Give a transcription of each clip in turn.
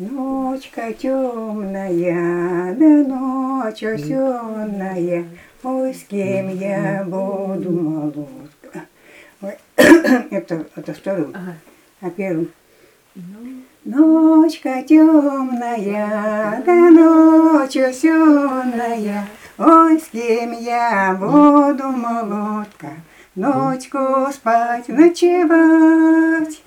Ночка темная, да ночь темная, Ой, с кем я буду молодка. Ой, это, это вторую, Ага. а первую. Ночка темная, да ночь осенная, Ой, с кем я буду молодка, Ночку спать, ночевать.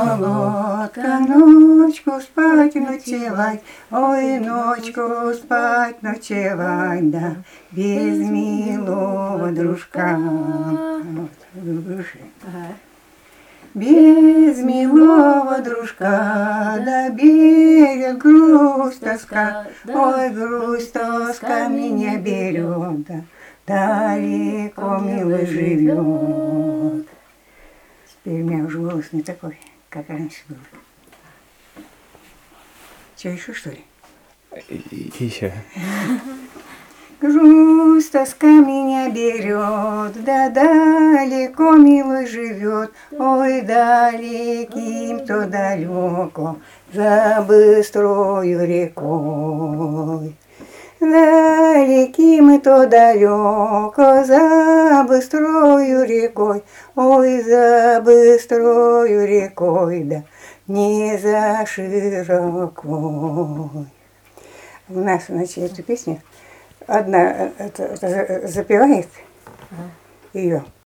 Молодка, ночку спать, ночевать, Ой, ночку спать, ночевать, да, без милого дружка. Без милого дружка, да берет грусть тоска, Ой, грусть тоска меня берет, да, далеко милый живет. Теперь у меня уже голос не такой, как раньше был. Че, еще что ли? Еще. Грусть тоска меня берет, да далеко милый живет, ой, далеким то далеко, за быстрою рекой. Далеким то далеко, за быстрою рекой, ой, за быстрою рекой, да не за широкой. У нас, значит, эту песню одна э, это, это за- запевает ее,